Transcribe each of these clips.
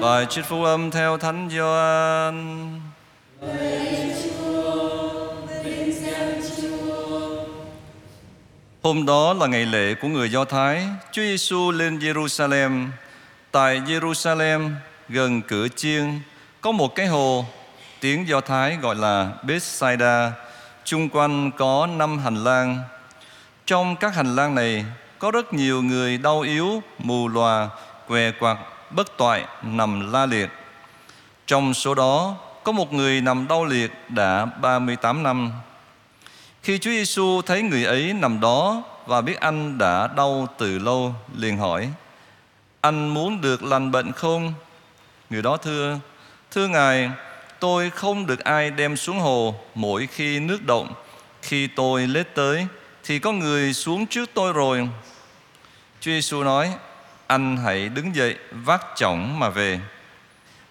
Bài trích phúc âm theo Thánh Gioan. Hôm đó là ngày lễ của người Do Thái. Chúa Giêsu lên Jerusalem. Tại Jerusalem, gần cửa chiên, có một cái hồ, tiếng Do Thái gọi là Bethsaida. Chung quanh có năm hành lang. Trong các hành lang này có rất nhiều người đau yếu, mù lòa, què quặt, bất toại, nằm la liệt. Trong số đó có một người nằm đau liệt đã 38 năm. Khi Chúa Giêsu thấy người ấy nằm đó và biết anh đã đau từ lâu, liền hỏi: Anh muốn được lành bệnh không? Người đó thưa: Thưa Ngài, tôi không được ai đem xuống hồ mỗi khi nước động. Khi tôi lết tới thì có người xuống trước tôi rồi. Chúa Giêsu nói: anh hãy đứng dậy vác chổng mà về.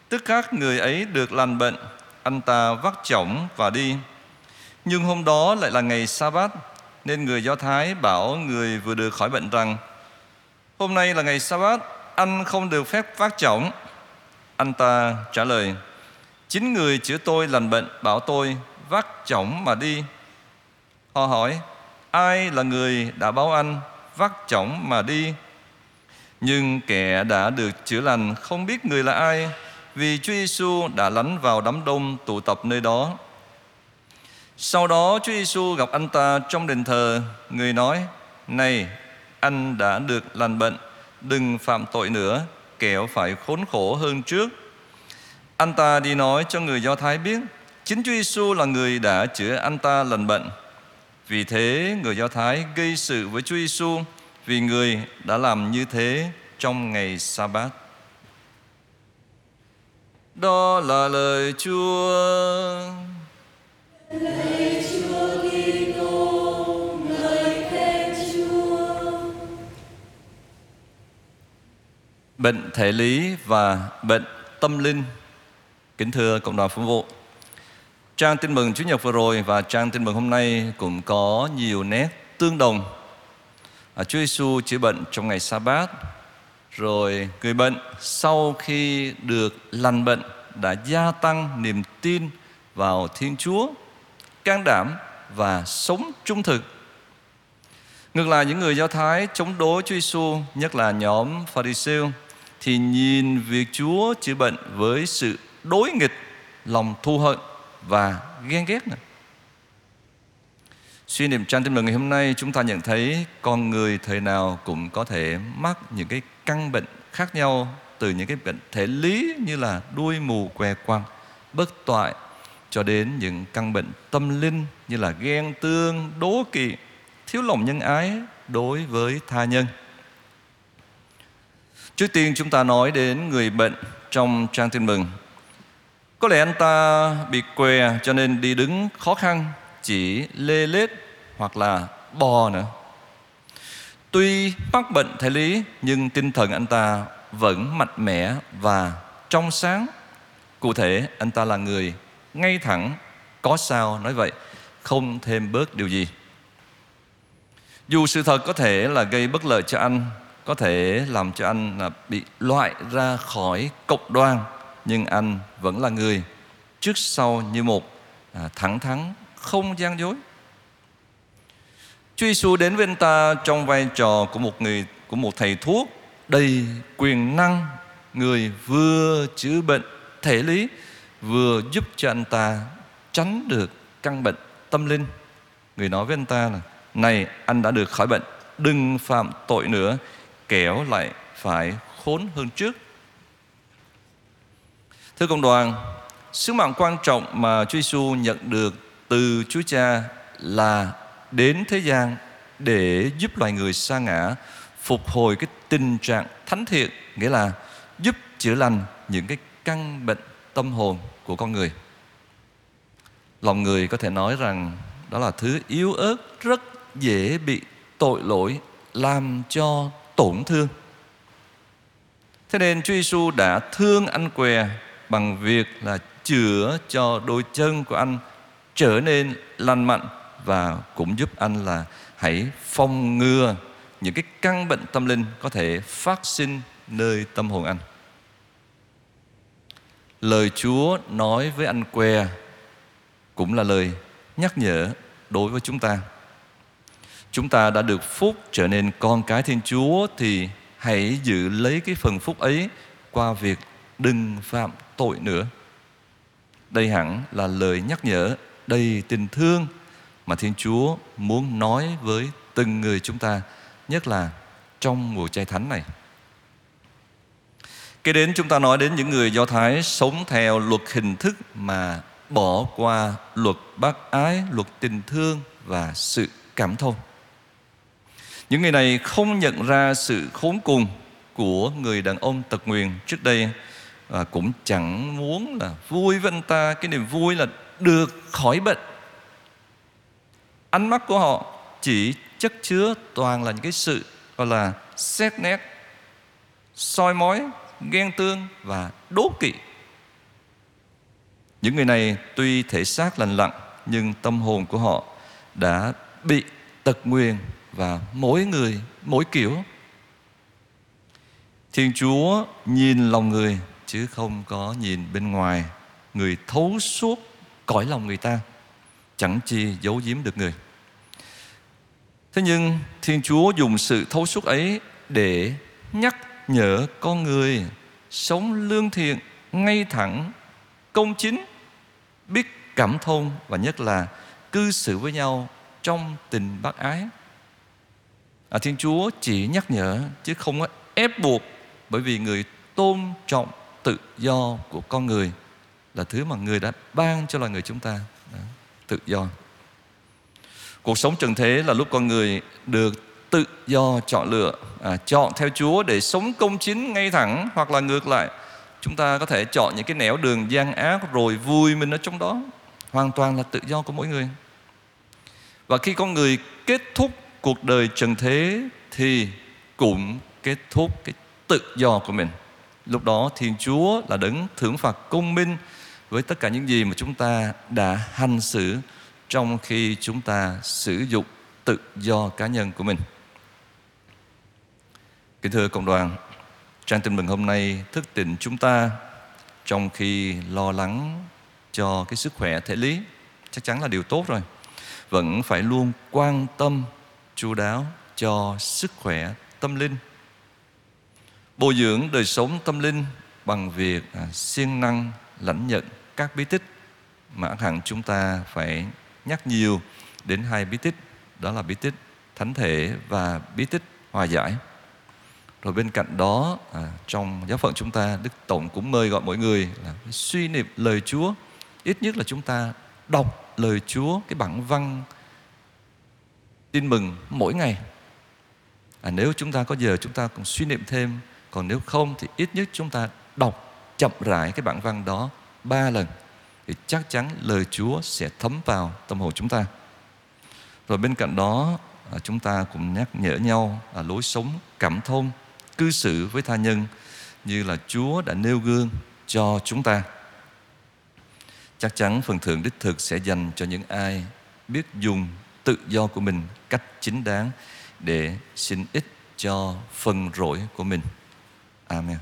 Tức các người ấy được lành bệnh, anh ta vác chổng và đi. Nhưng hôm đó lại là ngày sa bát Nên người Do Thái bảo người vừa được khỏi bệnh rằng Hôm nay là ngày sa bát Anh không được phép vác chổng Anh ta trả lời Chính người chữa tôi lành bệnh Bảo tôi vác chổng mà đi Họ hỏi Ai là người đã báo anh Vác chổng mà đi nhưng kẻ đã được chữa lành Không biết người là ai Vì Chúa Giêsu đã lánh vào đám đông tụ tập nơi đó sau đó Chúa Giêsu gặp anh ta trong đền thờ, người nói: "Này, anh đã được lành bệnh, đừng phạm tội nữa, kẻo phải khốn khổ hơn trước." Anh ta đi nói cho người Do Thái biết, chính Chúa Giêsu là người đã chữa anh ta lành bệnh. Vì thế, người Do Thái gây sự với Chúa Giêsu vì người đã làm như thế trong ngày Sa-bát. Đó là lời Chúa. Chúa Kitô, khen Chúa. Bệnh thể lý và bệnh tâm linh Kính thưa cộng đoàn phục vụ Trang tin mừng Chủ nhật vừa rồi và trang tin mừng hôm nay cũng có nhiều nét tương đồng à, Chúa Giêsu chữa bệnh trong ngày sa bát Rồi người bệnh sau khi được lành bệnh đã gia tăng niềm tin vào Thiên Chúa can đảm và sống trung thực. Ngược lại những người Do Thái chống đối Chúa Giêsu, nhất là nhóm Pharisêu, thì nhìn việc Chúa chữa bệnh với sự đối nghịch, lòng thù hận và ghen ghét này. Suy niệm trang tin mừng ngày hôm nay chúng ta nhận thấy con người thời nào cũng có thể mắc những cái căn bệnh khác nhau từ những cái bệnh thể lý như là đuôi mù què quăng, bất toại, cho đến những căn bệnh tâm linh như là ghen tương, đố kỵ, thiếu lòng nhân ái đối với tha nhân. Trước tiên chúng ta nói đến người bệnh trong trang tin mừng. Có lẽ anh ta bị què cho nên đi đứng khó khăn, chỉ lê lết hoặc là bò nữa. Tuy mắc bệnh thể lý nhưng tinh thần anh ta vẫn mạnh mẽ và trong sáng. Cụ thể anh ta là người ngay thẳng có sao nói vậy không thêm bớt điều gì dù sự thật có thể là gây bất lợi cho anh có thể làm cho anh là bị loại ra khỏi cộng đoàn nhưng anh vẫn là người trước sau như một à, thẳng thắn không gian dối Chúa Giêsu đến với anh ta trong vai trò của một người, của một thầy thuốc đầy quyền năng, người vừa chữa bệnh thể lý, vừa giúp cho anh ta tránh được căn bệnh tâm linh. Người nói với anh ta là, Này, anh đã được khỏi bệnh, Đừng phạm tội nữa, Kẻo lại phải khốn hơn trước Thưa cộng đoàn, Sứ mạng quan trọng mà Chúa Giêsu nhận được từ Chúa Cha là đến thế gian để giúp loài người sa ngã, phục hồi cái tình trạng thánh thiện, nghĩa là giúp chữa lành những cái căn bệnh tâm hồn của con người. Lòng người có thể nói rằng đó là thứ yếu ớt, rất dễ bị tội lỗi, làm cho tổn thương. Thế nên Chúa Giêsu đã thương anh què bằng việc là chữa cho đôi chân của anh trở nên lành mạnh và cũng giúp anh là hãy phòng ngừa những cái căn bệnh tâm linh có thể phát sinh nơi tâm hồn anh lời Chúa nói với anh Que cũng là lời nhắc nhở đối với chúng ta. Chúng ta đã được phúc trở nên con cái Thiên Chúa thì hãy giữ lấy cái phần phúc ấy qua việc đừng phạm tội nữa. Đây hẳn là lời nhắc nhở đầy tình thương mà Thiên Chúa muốn nói với từng người chúng ta, nhất là trong mùa chay thánh này. Kế đến chúng ta nói đến những người Do Thái sống theo luật hình thức mà bỏ qua luật bác ái, luật tình thương và sự cảm thông. Những người này không nhận ra sự khốn cùng của người đàn ông tật nguyền trước đây và cũng chẳng muốn là vui với anh ta cái niềm vui là được khỏi bệnh. Ánh mắt của họ chỉ chất chứa toàn là những cái sự gọi là xét nét, soi mói, ghen tương và đố kỵ. Những người này tuy thể xác lành lặn, nhưng tâm hồn của họ đã bị tật nguyền và mỗi người, mỗi kiểu. Thiên chúa nhìn lòng người, chứ không có nhìn bên ngoài. Người thấu suốt cõi lòng người ta chẳng chi giấu giếm được người. Thế nhưng thiên chúa dùng sự thấu suốt ấy để nhắc nhở con người sống lương thiện ngay thẳng công chính biết cảm thông và nhất là cư xử với nhau trong tình bác ái. À, thiên chúa chỉ nhắc nhở chứ không có ép buộc bởi vì người tôn trọng tự do của con người là thứ mà người đã ban cho loài người chúng ta. Đó, tự do. Cuộc sống trần thế là lúc con người được tự do chọn lựa à, chọn theo Chúa để sống công chính ngay thẳng hoặc là ngược lại. Chúng ta có thể chọn những cái nẻo đường gian ác rồi vui mình ở trong đó. Hoàn toàn là tự do của mỗi người. Và khi con người kết thúc cuộc đời trần thế thì cũng kết thúc cái tự do của mình. Lúc đó thiên chúa là đấng thưởng phạt công minh với tất cả những gì mà chúng ta đã hành xử trong khi chúng ta sử dụng tự do cá nhân của mình. Kính thưa cộng đoàn, trang tin mừng hôm nay thức tỉnh chúng ta trong khi lo lắng cho cái sức khỏe thể lý. Chắc chắn là điều tốt rồi. Vẫn phải luôn quan tâm, chu đáo cho sức khỏe tâm linh. Bồi dưỡng đời sống tâm linh bằng việc à, siêng năng, lãnh nhận các bí tích mà hẳn chúng ta phải nhắc nhiều đến hai bí tích đó là bí tích thánh thể và bí tích hòa giải. Rồi bên cạnh đó à, trong giáo phận chúng ta đức tổng cũng mời gọi mọi người là suy niệm lời chúa. Ít nhất là chúng ta đọc lời chúa cái bản văn tin mừng mỗi ngày. À, nếu chúng ta có giờ chúng ta cũng suy niệm thêm. Còn nếu không thì ít nhất chúng ta đọc chậm rãi cái bản văn đó ba lần thì chắc chắn lời Chúa sẽ thấm vào tâm hồn chúng ta. Rồi bên cạnh đó à, chúng ta cũng nhắc nhở nhau là lối sống cảm thông, cư xử với tha nhân như là Chúa đã nêu gương cho chúng ta. Chắc chắn phần thưởng đích thực sẽ dành cho những ai biết dùng tự do của mình cách chính đáng để xin ích cho phần rỗi của mình. Amen.